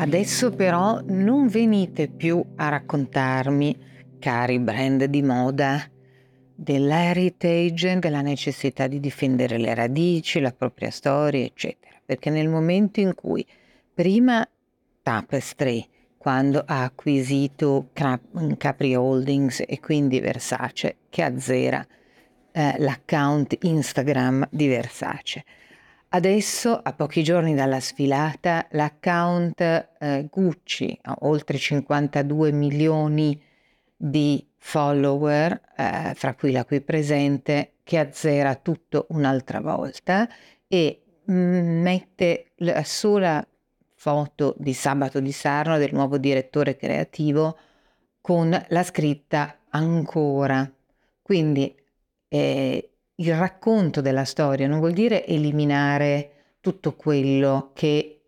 Adesso però non venite più a raccontarmi, cari brand di moda, dell'heritage, della necessità di difendere le radici, la propria storia, eccetera. Perché nel momento in cui prima Tapestry, quando ha acquisito Capri Holdings e quindi Versace, che azzera eh, l'account Instagram di Versace. Adesso, a pochi giorni dalla sfilata, l'account eh, Gucci ha oltre 52 milioni di follower, eh, fra cui la qui presente, che azzera tutto un'altra volta e mm, mette la sola foto di Sabato di Sarno, del nuovo direttore creativo, con la scritta ancora. Quindi eh, il racconto della storia non vuol dire eliminare tutto quello che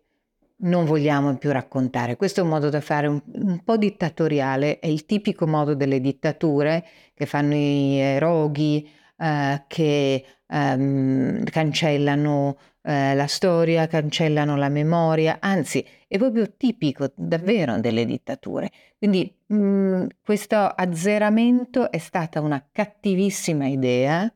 non vogliamo più raccontare. Questo è un modo da fare un, un, po' dittatoriale, è il tipico modo delle dittature che fanno i roghi, eh, che ehm, cancellano eh, la storia, cancellano la memoria, anzi è proprio tipico davvero delle dittature. Quindi mh, mm, questo azzeramento è stata una cattivissima idea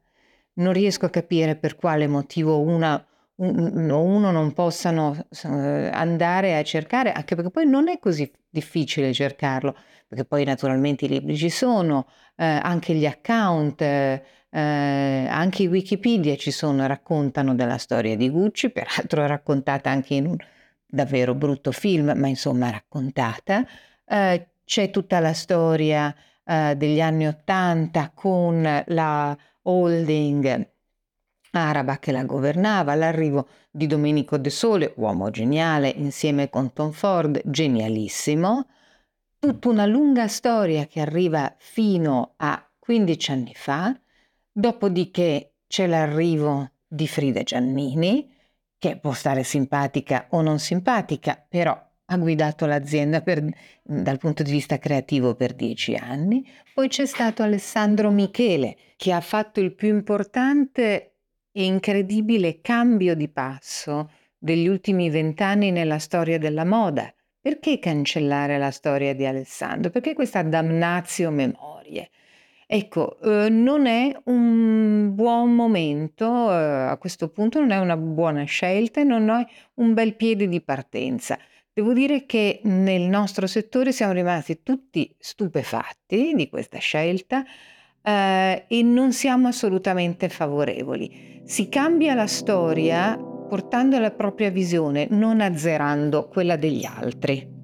non riesco a capire per quale motivo una o uno non possano andare a cercare, anche perché poi non è così difficile cercarlo, perché poi naturalmente i libri ci sono, eh, anche gli account, eh, anche i Wikipedia ci sono, raccontano della storia di Gucci, peraltro raccontata anche in un davvero brutto film, ma insomma raccontata. Eh, c'è tutta la storia eh, degli anni Ottanta con la holding araba che la governava, l'arrivo di Domenico De Sole, uomo geniale, insieme con Tom Ford, genialissimo, tutta una lunga storia che arriva fino a 15 anni fa, dopodiché c'è l'arrivo di Frida Giannini, che può stare simpatica o non simpatica, però ha guidato l'azienda per, dal punto di vista creativo per dieci anni. Poi c'è stato Alessandro Michele, che ha fatto il più importante e incredibile cambio di passo degli ultimi vent'anni nella storia della moda. Perché cancellare la storia di Alessandro? Perché questa damnatio memorie? Ecco, eh, non è un buon momento, eh, a questo punto non è una buona scelta e non è un bel piede di partenza. Devo dire che nel nostro settore siamo rimasti tutti stupefatti di questa scelta eh, e non siamo assolutamente favorevoli. Si cambia la storia portando la propria visione, non azzerando quella degli altri.